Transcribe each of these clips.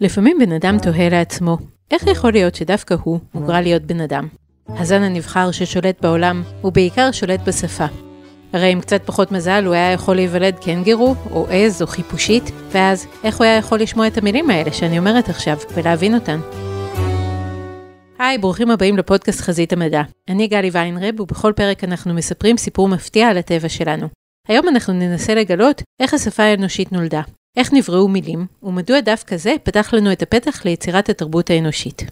לפעמים בן אדם תוהה לעצמו, איך יכול להיות שדווקא הוא מוגרל להיות בן אדם? הזן הנבחר ששולט בעולם, הוא בעיקר שולט בשפה. הרי עם קצת פחות מזל הוא היה יכול להיוולד קנגרו, או עז, או חיפושית, ואז איך הוא היה יכול לשמוע את המילים האלה שאני אומרת עכשיו, ולהבין אותן? היי, ברוכים הבאים לפודקאסט חזית המדע. אני גלי ויינרב, ובכל פרק אנחנו מספרים סיפור מפתיע על הטבע שלנו. היום אנחנו ננסה לגלות איך השפה האנושית נולדה, איך נבראו מילים, ומדוע דווקא זה פתח לנו את הפתח ליצירת התרבות האנושית.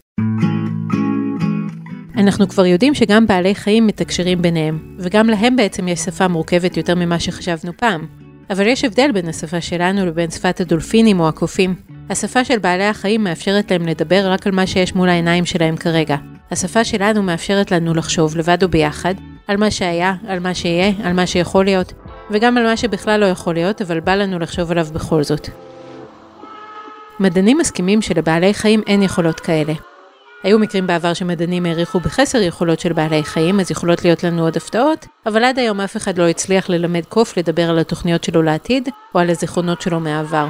אנחנו כבר יודעים שגם בעלי חיים מתקשרים ביניהם, וגם להם בעצם יש שפה מורכבת יותר ממה שחשבנו פעם. אבל יש הבדל בין השפה שלנו לבין שפת הדולפינים או הקופים. השפה של בעלי החיים מאפשרת להם לדבר רק על מה שיש מול העיניים שלהם כרגע. השפה שלנו מאפשרת לנו לחשוב לבד או ביחד, על מה שהיה, על מה שיהיה, על מה שיכול להיות, וגם על מה שבכלל לא יכול להיות, אבל בא לנו לחשוב עליו בכל זאת. מדענים מסכימים שלבעלי חיים אין יכולות כאלה. היו מקרים בעבר שמדענים העריכו בחסר יכולות של בעלי חיים, אז יכולות להיות לנו עוד הפתעות, אבל עד היום אף אחד לא הצליח ללמד קוף לדבר על התוכניות שלו לעתיד, או על הזיכרונות שלו מהעבר.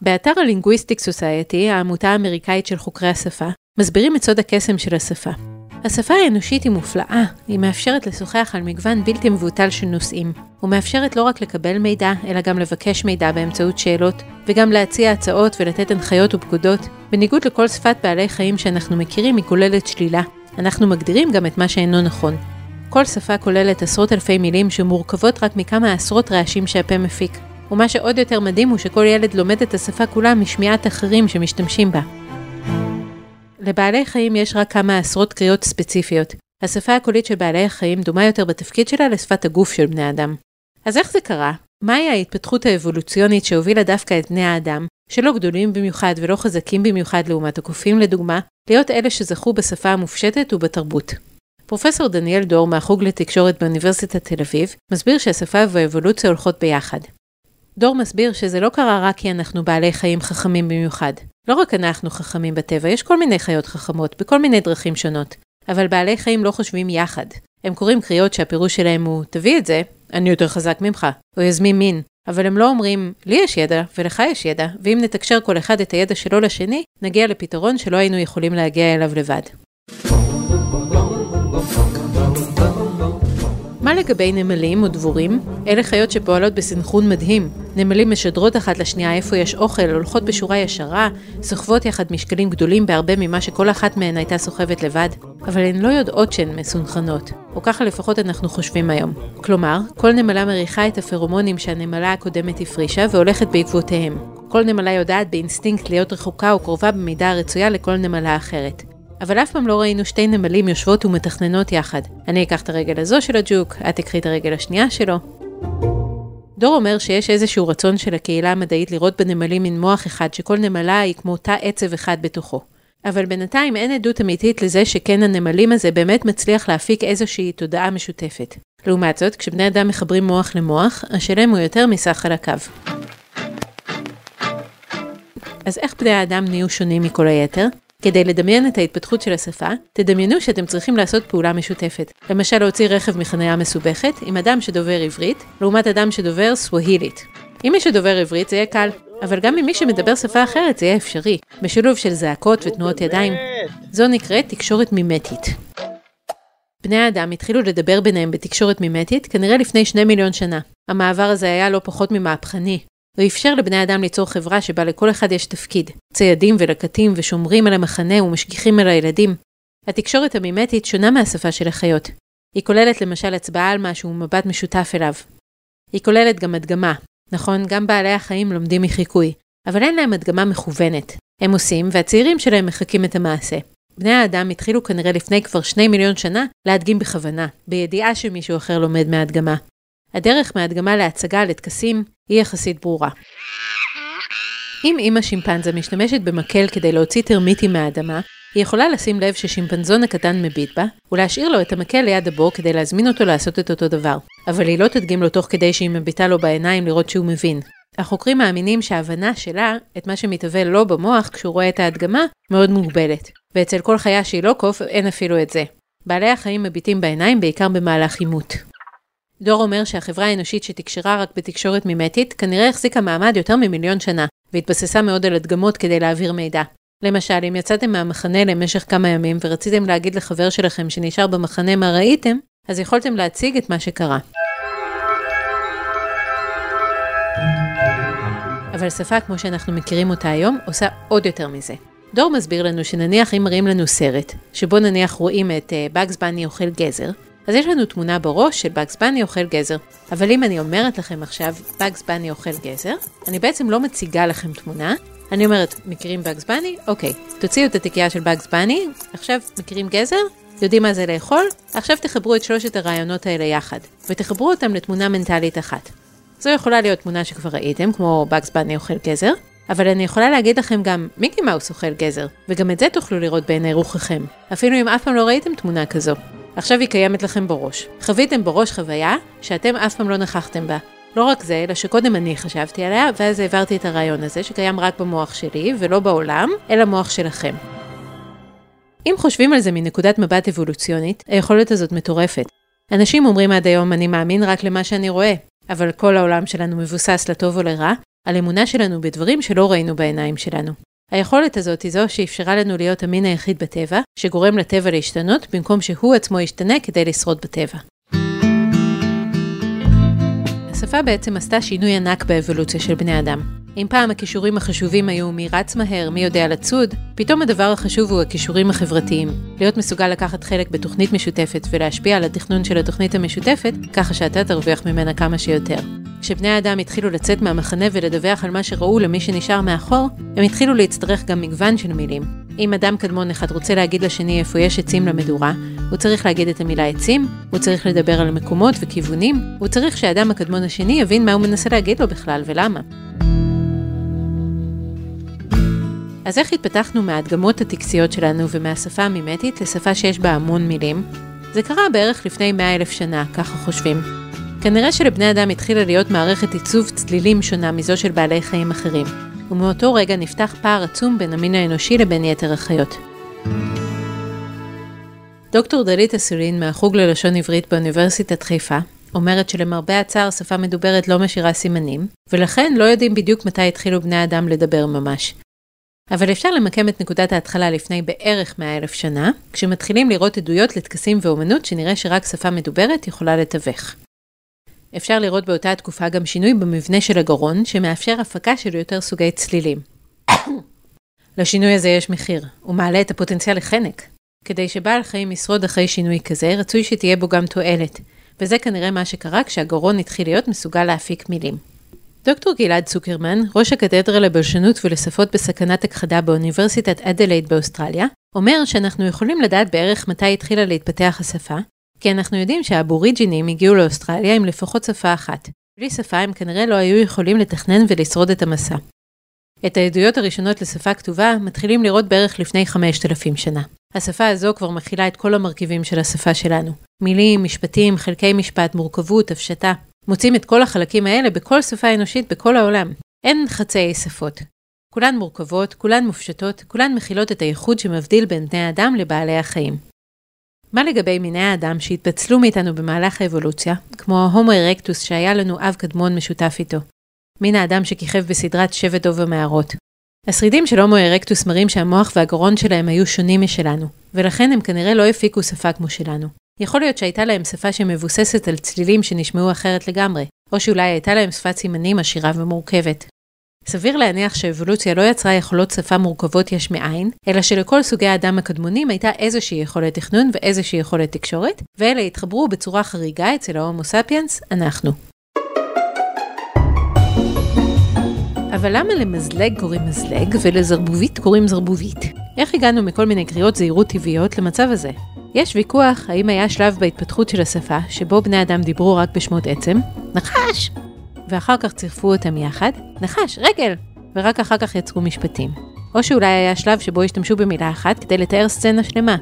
באתר הלינגוויסטיק סוסייטי, העמותה האמריקאית של חוקרי השפה, מסבירים את סוד הקסם של השפה. השפה האנושית היא מופלאה, היא מאפשרת לשוחח על מגוון בלתי מבוטל של נושאים, ומאפשרת לא רק לקבל מידע, אלא גם לבקש מידע באמצעות שאלות, וגם להציע הצעות ולתת הנחיות ופקודות. בניגוד לכל שפת בעלי חיים שאנחנו מכירים, היא כוללת שלילה. אנחנו מגדירים גם את מה שאינו נכון. כל שפה כוללת עשרות אלפי מילים שמורכבות רק מכמה עשרות רעשים שהפה מפיק. ומה שעוד יותר מדהים הוא שכל ילד לומד את השפה כולה משמיעת אחרים שמשתמשים בה. לבעלי חיים יש רק כמה עשרות קריאות ספציפיות. השפה הקולית של בעלי החיים דומה יותר בתפקיד שלה לשפת הגוף של בני אדם. אז איך זה קרה? מהי ההתפתחות האבולוציונית שהובילה דווקא את בני האדם, שלא גדולים במיוחד ולא חזקים במיוחד לעומת הקופים לדוגמה, להיות אלה שזכו בשפה המופשטת ובתרבות? פרופסור דניאל דור מהחוג לתקשורת באוניברסיטת תל אביב, מסביר שהשפה והאבולוציה הולכות ביחד. דור מסביר שזה לא קרה רק כי אנחנו בעלי חיים חכמים במיוחד. לא רק אנחנו חכמים בטבע, יש כל מיני חיות חכמות, בכל מיני דרכים שונות. אבל בעלי חיים לא חושבים יחד. הם קוראים קריאות שהפירוש שלהם הוא, תביא את זה, אני יותר חזק ממך, או יזמין מין. אבל הם לא אומרים, לי יש ידע ולך יש ידע, ואם נתקשר כל אחד את הידע שלו לשני, נגיע לפתרון שלא היינו יכולים להגיע אליו לבד. מה לגבי נמלים או דבורים? אלה חיות שפועלות בסנכרון מדהים. נמלים משדרות אחת לשנייה איפה יש אוכל, הולכות בשורה ישרה, סוחבות יחד משקלים גדולים בהרבה ממה שכל אחת מהן הייתה סוחבת לבד, אבל הן לא יודעות שהן מסונכרנות, או ככה לפחות אנחנו חושבים היום. כלומר, כל נמלה מריחה את הפרומונים שהנמלה הקודמת הפרישה והולכת בעקבותיהם. כל נמלה יודעת באינסטינקט להיות רחוקה או קרובה במידה הרצויה לכל נמלה אחרת. אבל אף פעם לא ראינו שתי נמלים יושבות ומתכננות יחד. אני אקח את הרגל הזו של הג'וק, את תקחי את הרגל השנייה שלו. דור אומר שיש איזשהו רצון של הקהילה המדעית לראות בנמלים מין מוח אחד, שכל נמלה היא כמו תא עצב אחד בתוכו. אבל בינתיים אין עדות אמיתית לזה שכן הנמלים הזה באמת מצליח להפיק איזושהי תודעה משותפת. לעומת זאת, כשבני אדם מחברים מוח למוח, השלם הוא יותר מסך חלקיו. אז איך בני האדם נהיו שונים מכל היתר? כדי לדמיין את ההתפתחות של השפה, תדמיינו שאתם צריכים לעשות פעולה משותפת. למשל להוציא רכב מחניה מסובכת עם אדם שדובר עברית, לעומת אדם שדובר סווהילית. אם מי שדובר עברית זה יהיה קל, אבל גם עם מי שמדבר שפה אחרת זה יהיה אפשרי, בשילוב של זעקות ותנועות ידיים. זו נקראת תקשורת מימטית. בני האדם התחילו לדבר ביניהם בתקשורת מימטית כנראה לפני שני מיליון שנה. המעבר הזה היה לא פחות ממהפכני, הוא אפשר לבני אדם ליצור חברה שבה לכל אחד יש תפקיד, ציידים ולקטים ושומרים על המחנה ומשגיחים על הילדים. התקשורת המימטית שונה מהשפה של החיות. היא כוללת למשל הצבעה על משהו ומבט משותף אליו. היא כוללת גם הדגמה. נכון, גם בעלי החיים לומדים מחיקוי, אבל אין להם הדגמה מכוונת. הם עושים, והצעירים שלהם מחקים את המעשה. בני האדם התחילו כנראה לפני כבר שני מיליון שנה להדגים בכוונה, בידיעה שמישהו אחר לומד מהדגמה. הדרך מהדגמה להצגה לטקסים היא יחסית ברורה. אם אימא שימפנזה משתמשת במקל כדי להוציא טרמיטים מהאדמה, היא יכולה לשים לב ששימפנזון הקטן מביט בה, ולהשאיר לו את המקל ליד הבור כדי להזמין אותו לעשות את אותו דבר. אבל היא לא תדגים לו תוך כדי שהיא מביטה לו בעיניים לראות שהוא מבין. החוקרים מאמינים שההבנה שלה, את מה שמתהווה לו במוח כשהוא רואה את ההדגמה, מאוד מוגבלת. ואצל כל חיה שהיא לא קוף, אין אפילו את זה. בעלי החיים מביטים בעיניים בעיקר במהלך עימות. דור אומר שהחברה האנושית שתקשרה רק בתקשורת מימטית, כנראה החזיקה מעמד יותר ממיליון שנה, והתבססה מאוד על הדגמות כדי להעביר מידע. למשל, אם יצאתם מהמחנה למשך כמה ימים ורציתם להגיד לחבר שלכם שנשאר במחנה מה ראיתם, אז יכולתם להציג את מה שקרה. אבל שפה כמו שאנחנו מכירים אותה היום, עושה עוד יותר מזה. דור מסביר לנו שנניח אם מראים לנו סרט, שבו נניח רואים את באגס uh, בני אוכל גזר, אז יש לנו תמונה בראש של באגס בני אוכל גזר. אבל אם אני אומרת לכם עכשיו, באגס בני אוכל גזר, אני בעצם לא מציגה לכם תמונה, אני אומרת, מכירים באגס בני? אוקיי. תוציאו את התיקייה של באגס בני, עכשיו מכירים גזר? יודעים מה זה לאכול? עכשיו תחברו את שלושת הרעיונות האלה יחד, ותחברו אותם לתמונה מנטלית אחת. זו יכולה להיות תמונה שכבר ראיתם, כמו באגס בני אוכל גזר, אבל אני יכולה להגיד לכם גם מיקי מאוס אוכל גזר, וגם את זה תוכלו לראות בעיני רוחכם, אפילו אם אף פעם לא ראיתם תמונה כזו. עכשיו היא קיימת לכם בראש. חוויתם בראש חוויה שאתם אף פעם לא נכחתם בה. לא רק זה, אלא שקודם אני חשבתי עליה, ואז העברתי את הרעיון הזה, שקיים רק במוח שלי, ולא בעולם, אלא מוח שלכם. אם חושבים על זה מנקודת מבט אבולוציונית, היכולת הזאת מטורפת. אנשים אומרים עד היום, אני מאמין רק למה שאני רואה, אבל כל העולם שלנו מבוסס לטוב או לרע, על אמונה שלנו בדברים שלא ראינו בעיניים שלנו. היכולת הזאת היא זו שאפשרה לנו להיות המין היחיד בטבע, שגורם לטבע להשתנות במקום שהוא עצמו ישתנה כדי לשרוד בטבע. השפה בעצם עשתה שינוי ענק באבולוציה של בני אדם. אם פעם הכישורים החשובים היו מי רץ מהר, מי יודע לצוד, פתאום הדבר החשוב הוא הכישורים החברתיים. להיות מסוגל לקחת חלק בתוכנית משותפת ולהשפיע על התכנון של התוכנית המשותפת, ככה שאתה תרוויח ממנה כמה שיותר. כשבני האדם התחילו לצאת מהמחנה ולדווח על מה שראו למי שנשאר מאחור, הם התחילו להצטרך גם מגוון של מילים. אם אדם קדמון אחד רוצה להגיד לשני איפה יש עצים למדורה, הוא צריך להגיד את המילה עצים, הוא צריך לדבר על מקומות וכיוונים, הוא צריך שהאדם הקדמון השני יבין מה הוא מנסה להגיד לו בכלל ולמה. אז איך התפתחנו מההדגמות הטקסיות שלנו ומהשפה המימטית לשפה שיש בה המון מילים? זה קרה בערך לפני 100 אלף שנה, ככה חושבים. כנראה שלבני אדם התחילה להיות מערכת עיצוב צלילים שונה מזו של בעלי חיים אחרים, ומאותו רגע נפתח פער עצום בין המין האנושי לבין יתר החיות. דוקטור דלית אסולין מהחוג ללשון עברית באוניברסיטת חיפה אומרת שלמרבה הצער שפה מדוברת לא משאירה סימנים, ולכן לא יודעים בדיוק מתי התחילו בני אדם לדבר ממש. אבל אפשר למקם את נקודת ההתחלה לפני בערך 100 אלף שנה, כשמתחילים לראות עדויות לטקסים ואומנות שנראה שרק שפה מדוברת יכולה לתווך. אפשר לראות באותה התקופה גם שינוי במבנה של הגרון, שמאפשר הפקה של יותר סוגי צלילים. לשינוי הזה יש מחיר, הוא מעלה את הפוטנציאל לחנק. כדי שבעל חיים ישרוד אחרי שינוי כזה, רצוי שתהיה בו גם תועלת, וזה כנראה מה שקרה כשהגרון התחיל להיות מסוגל להפיק מילים. דוקטור גלעד צוקרמן, ראש הקתדרה לבלשנות ולשפות בסכנת הכחדה באוניברסיטת אדלייד באוסטרליה, אומר שאנחנו יכולים לדעת בערך מתי התחילה להתפתח השפה, כי אנחנו יודעים שהאבוריג'ינים הגיעו לאוסטרליה עם לפחות שפה אחת. בלי שפה הם כנראה לא היו יכולים לתכנן ולשרוד את המסע. את העדויות הראשונות לשפה כתובה מתחילים לראות בערך לפני 5,000 שנה. השפה הזו כבר מכילה את כל המרכיבים של השפה שלנו. מילים, משפטים, חלקי משפט, מורכבות, הפשטה. מוצאים את כל החלקים האלה בכל שפה אנושית בכל העולם. אין חצאי שפות. כולן מורכבות, כולן מופשטות, כולן מכילות את הייחוד שמבדיל בין בני האדם לבעלי החיים. מה לגבי מיני האדם שהתפצלו מאיתנו במהלך האבולוציה, כמו ההומו ארקטוס שהיה לנו אב קדמון משותף איתו? מין האדם שכיכב בסדרת שבט דוב המערות. השרידים של הומו ארקטוס מראים שהמוח והגרון שלהם היו שונים משלנו, ולכן הם כנראה לא הפיקו שפה כמו שלנו. יכול להיות שהייתה להם שפה שמבוססת על צלילים שנשמעו אחרת לגמרי, או שאולי הייתה להם שפת סימנים עשירה ומורכבת. סביר להניח שאבולוציה לא יצרה יכולות שפה מורכבות יש מאין, אלא שלכל סוגי האדם הקדמונים הייתה איזושהי יכולת תכנון ואיזושהי יכולת תקשורת, ואלה התחברו בצורה חריגה אצל ההומו ספיאנס, אנחנו. אבל למה למזלג קוראים מזלג ולזרבובית קוראים זרבובית? איך הגענו מכל מיני קריאות זהירות טבעיות למצב הזה? יש ויכוח האם היה שלב בהתפתחות של השפה שבו בני אדם דיברו רק בשמות עצם, נחש, ואחר כך צירפו אותם יחד, נחש, רגל, ורק אחר כך יצרו משפטים. או שאולי היה שלב שבו השתמשו במילה אחת כדי לתאר סצנה שלמה.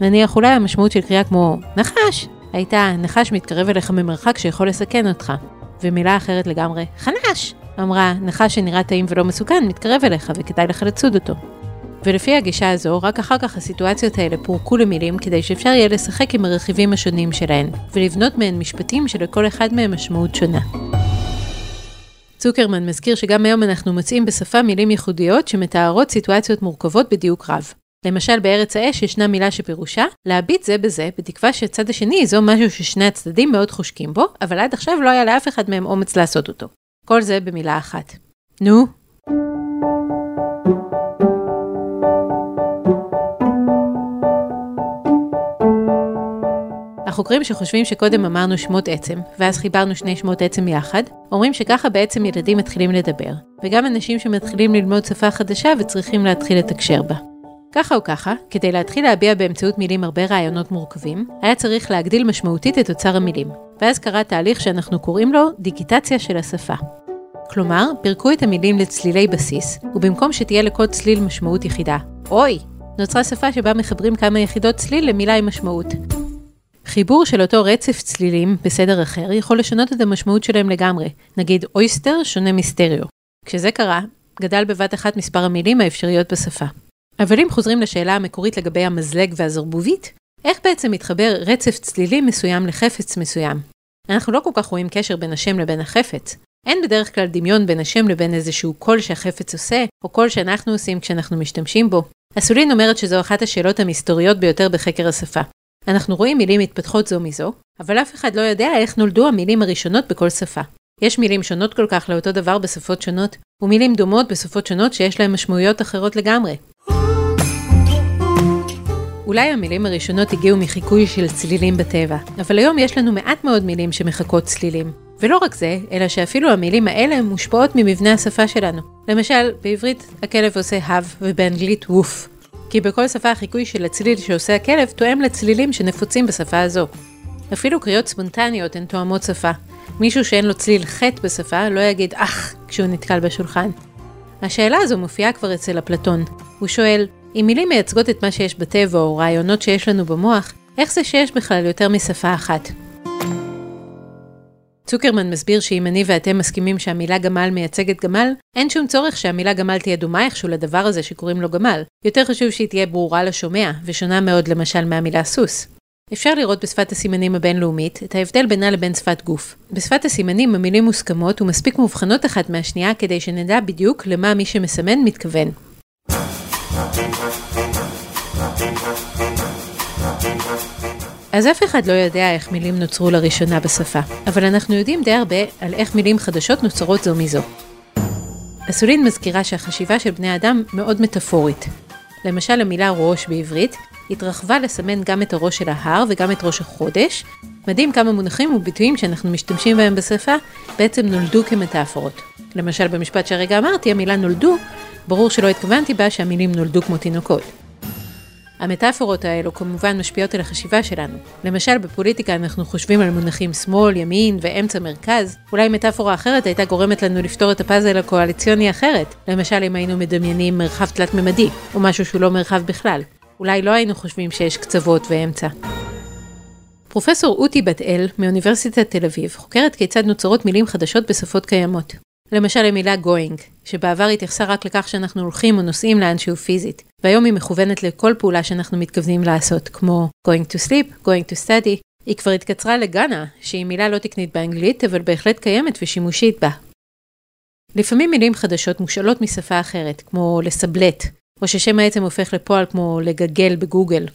נניח אולי המשמעות של קריאה כמו נחש, הייתה נחש מתקרב אליך ממרחק שיכול לסכן אותך. ומילה אחרת לגמרי, חנש, אמרה נחש שנראה טעים ולא מסוכן מתקרב אליך וכדאי לך לצוד אותו. ולפי הגישה הזו, רק אחר כך הסיטואציות האלה פורקו למילים כדי שאפשר יהיה לשחק עם הרכיבים השונים שלהן, ולבנות מהן משפטים שלכל אחד מהם משמעות שונה. צוקרמן מזכיר שגם היום אנחנו מוצאים בשפה מילים ייחודיות שמתארות סיטואציות מורכבות בדיוק רב. למשל בארץ האש ישנה מילה שפירושה להביט זה בזה, בתקווה שהצד השני ייזום משהו ששני הצדדים מאוד חושקים בו, אבל עד עכשיו לא היה לאף אחד מהם אומץ לעשות אותו. כל זה במילה אחת. נו? החוקרים שחושבים שקודם אמרנו שמות עצם, ואז חיברנו שני שמות עצם יחד, אומרים שככה בעצם ילדים מתחילים לדבר, וגם אנשים שמתחילים ללמוד שפה חדשה וצריכים להתחיל לתקשר בה. ככה או ככה, כדי להתחיל להביע באמצעות מילים הרבה רעיונות מורכבים, היה צריך להגדיל משמעותית את אוצר המילים, ואז קרה תהליך שאנחנו קוראים לו דיגיטציה של השפה. כלומר, פירקו את המילים לצלילי בסיס, ובמקום שתהיה לכל צליל משמעות יחידה, אוי! נוצרה שפה שבה מחברים כמה יחידות צליל למילה עם משמעות. חיבור של אותו רצף צלילים בסדר אחר יכול לשנות את המשמעות שלהם לגמרי, נגיד אויסטר שונה מסטריאו. כשזה קרה, גדל בבת אחת מספר המילים האפשריות בשפה. אבל אם חוזרים לשאלה המקורית לגבי המזלג והזרבובית, איך בעצם מתחבר רצף צלילים מסוים לחפץ מסוים? אנחנו לא כל כך רואים קשר בין השם לבין החפץ. אין בדרך כלל דמיון בין השם לבין איזשהו קול שהחפץ עושה, או קול שאנחנו עושים כשאנחנו משתמשים בו. אסולין אומרת שזו אחת השאלות המסתוריות ביותר בחקר השפה. אנחנו רואים מילים מתפתחות זו מזו, אבל אף אחד לא יודע איך נולדו המילים הראשונות בכל שפה. יש מילים שונות כל כך לאותו דבר בשפות שונות, ומילים דומות בשפות שונות שיש להן משמעויות אחרות לגמרי. אולי המילים הראשונות הגיעו מחיקוי של צלילים בטבע, אבל היום יש לנו מעט מאוד מילים שמחקות צלילים. ולא רק זה, אלא שאפילו המילים האלה מושפעות ממבנה השפה שלנו. למשל, בעברית הכלב עושה have ובאנגלית ווף. כי בכל שפה החיקוי של הצליל שעושה הכלב תואם לצלילים שנפוצים בשפה הזו. אפילו קריאות ספונטניות הן תואמות שפה. מישהו שאין לו צליל חטא בשפה לא יגיד אח כשהוא נתקל בשולחן. השאלה הזו מופיעה כבר אצל אפלטון. הוא שואל, אם מילים מייצגות את מה שיש בטבע או רעיונות שיש לנו במוח, איך זה שיש בכלל יותר משפה אחת? צוקרמן מסביר שאם אני ואתם מסכימים שהמילה גמל מייצגת גמל, אין שום צורך שהמילה גמל תהיה דומה איכשהו לדבר הזה שקוראים לו גמל. יותר חשוב שהיא תהיה ברורה לשומע, ושונה מאוד למשל מהמילה סוס. אפשר לראות בשפת הסימנים הבינלאומית את ההבדל בינה לבין שפת גוף. בשפת הסימנים המילים מוסכמות ומספיק מובחנות אחת מהשנייה כדי שנדע בדיוק למה מי שמסמן מתכוון. אז אף אחד לא יודע איך מילים נוצרו לראשונה בשפה, אבל אנחנו יודעים די הרבה על איך מילים חדשות נוצרות זו מזו. אסולין מזכירה שהחשיבה של בני אדם מאוד מטאפורית. למשל המילה ראש בעברית התרחבה לסמן גם את הראש של ההר וגם את ראש החודש. מדהים כמה מונחים וביטויים שאנחנו משתמשים בהם בשפה בעצם נולדו כמטאפורות. למשל במשפט שהרגע אמרתי, המילה נולדו, ברור שלא התכוונתי בה שהמילים נולדו כמו תינוקות. המטאפורות האלו כמובן משפיעות על החשיבה שלנו. למשל, בפוליטיקה אנחנו חושבים על מונחים שמאל, ימין ואמצע מרכז. אולי מטאפורה אחרת הייתה גורמת לנו לפתור את הפאזל הקואליציוני אחרת. למשל, אם היינו מדמיינים מרחב תלת-ממדי, או משהו שהוא לא מרחב בכלל. אולי לא היינו חושבים שיש קצוות ואמצע. פרופסור אותי בת אל מאוניברסיטת תל אביב חוקרת כיצד נוצרות מילים חדשות בשפות קיימות. למשל המילה going, שבעבר התייחסה רק לכך שאנחנו הולכים או נוסעים לאנשהו פיזית, והיום היא מכוונת לכל פעולה שאנחנו מתכוונים לעשות, כמו going to sleep, going to study. היא כבר התקצרה לגאנה, שהיא מילה לא תקנית באנגלית, אבל בהחלט קיימת ושימושית בה. לפעמים מילים חדשות מושאלות משפה אחרת, כמו לסבלט, או ששם העצם הופך לפועל כמו לגגל בגוגל.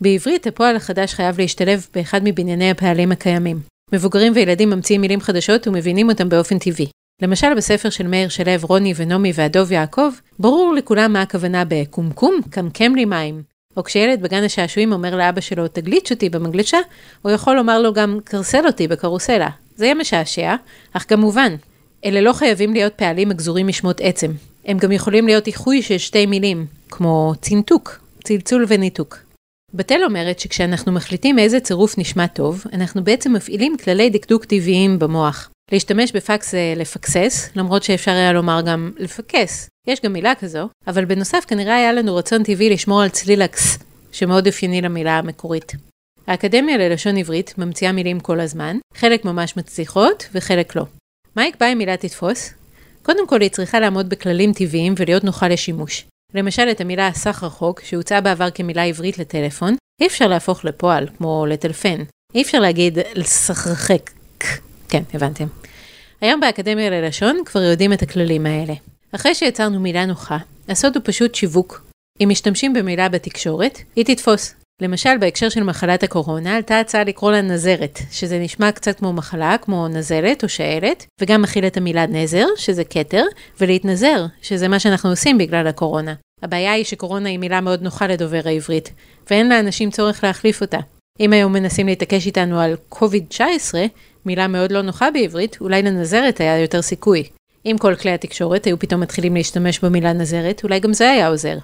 בעברית הפועל החדש חייב להשתלב באחד מבנייני הפעלים הקיימים. מבוגרים וילדים ממציאים מילים חדשות ומבינים אותם באופן טבעי. למשל בספר של מאיר שלו, רוני ונעמי והדוב יעקב, ברור לכולם מה הכוונה בקומקום, קמקם לי מים. או כשילד בגן השעשועים אומר לאבא שלו, תגליץ' אותי במגלשה, הוא יכול לומר לו גם, קרסל אותי בקרוסלה. זה יהיה משעשע, אך גם מובן. אלה לא חייבים להיות פעלים הגזורים משמות עצם. הם גם יכולים להיות איחוי של שתי מילים, כמו צינתוק, צלצול וניתוק. בתל אומרת שכשאנחנו מחליטים איזה צירוף נשמע טוב, אנחנו בעצם מפעילים כללי דקדוק טבעיים במוח. להשתמש בפקס זה לפקסס, למרות שאפשר היה לומר גם לפקס. יש גם מילה כזו, אבל בנוסף כנראה היה לנו רצון טבעי לשמור על צליל הקס, שמאוד אופייני למילה המקורית. האקדמיה ללשון עברית ממציאה מילים כל הזמן, חלק ממש מצליחות וחלק לא. מה יקבע אם מילה תתפוס? קודם כל היא צריכה לעמוד בכללים טבעיים ולהיות נוחה לשימוש. למשל את המילה סך רחוק, שהוצאה בעבר כמילה עברית לטלפון, אי אפשר להפוך לפועל, כמו לטלפן. אי אפשר להגיד לסכרחק. כן, הבנתם. היום באקדמיה ללשון כבר יודעים את הכללים האלה. אחרי שיצרנו מילה נוחה, הסוד הוא פשוט שיווק. אם משתמשים במילה בתקשורת, היא תתפוס. למשל, בהקשר של מחלת הקורונה, עלתה הצעה לקרוא לה נזרת, שזה נשמע קצת כמו מחלה, כמו נזלת או שאלת, וגם מכיל את המילה נזר, שזה כתר, ולהתנזר, שזה מה שאנחנו עושים בגלל הקורונה. הבעיה היא שקורונה היא מילה מאוד נוחה לדובר העברית, ואין לאנשים צורך להחליף אותה. אם היום מנסים להתעקש איתנו על COVID-19, מילה מאוד לא נוחה בעברית, אולי לנזרת היה יותר סיכוי. אם כל כלי התקשורת היו פתאום מתחילים להשתמש במילה נזרת, אולי גם זה היה עוזר.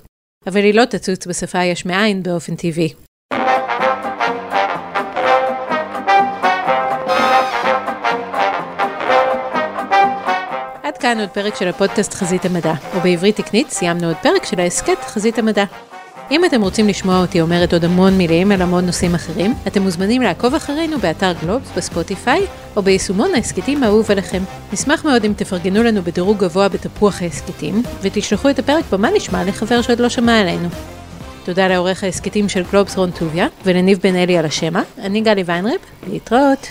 אבל היא לא תצוץ בשפה יש מאין באופן טבעי. עד כאן עוד פרק של הפודקאסט חזית המדע, ובעברית תקנית סיימנו עוד פרק של ההסכת חזית המדע. אם אתם רוצים לשמוע אותי אומרת עוד המון מילים על המון נושאים אחרים, אתם מוזמנים לעקוב אחרינו באתר גלובס, בספוטיפיי, או ביישומון ההסכתים האהוב עליכם. נשמח מאוד אם תפרגנו לנו בדירוג גבוה בתפוח ההסכתים, ותשלחו את הפרק במה נשמע לחבר שעוד לא שמע עלינו. תודה לעורך ההסכתים של גלובס רון טוביה, ולניב בן אלי על השמע, אני גלי ויינרפ, להתראות.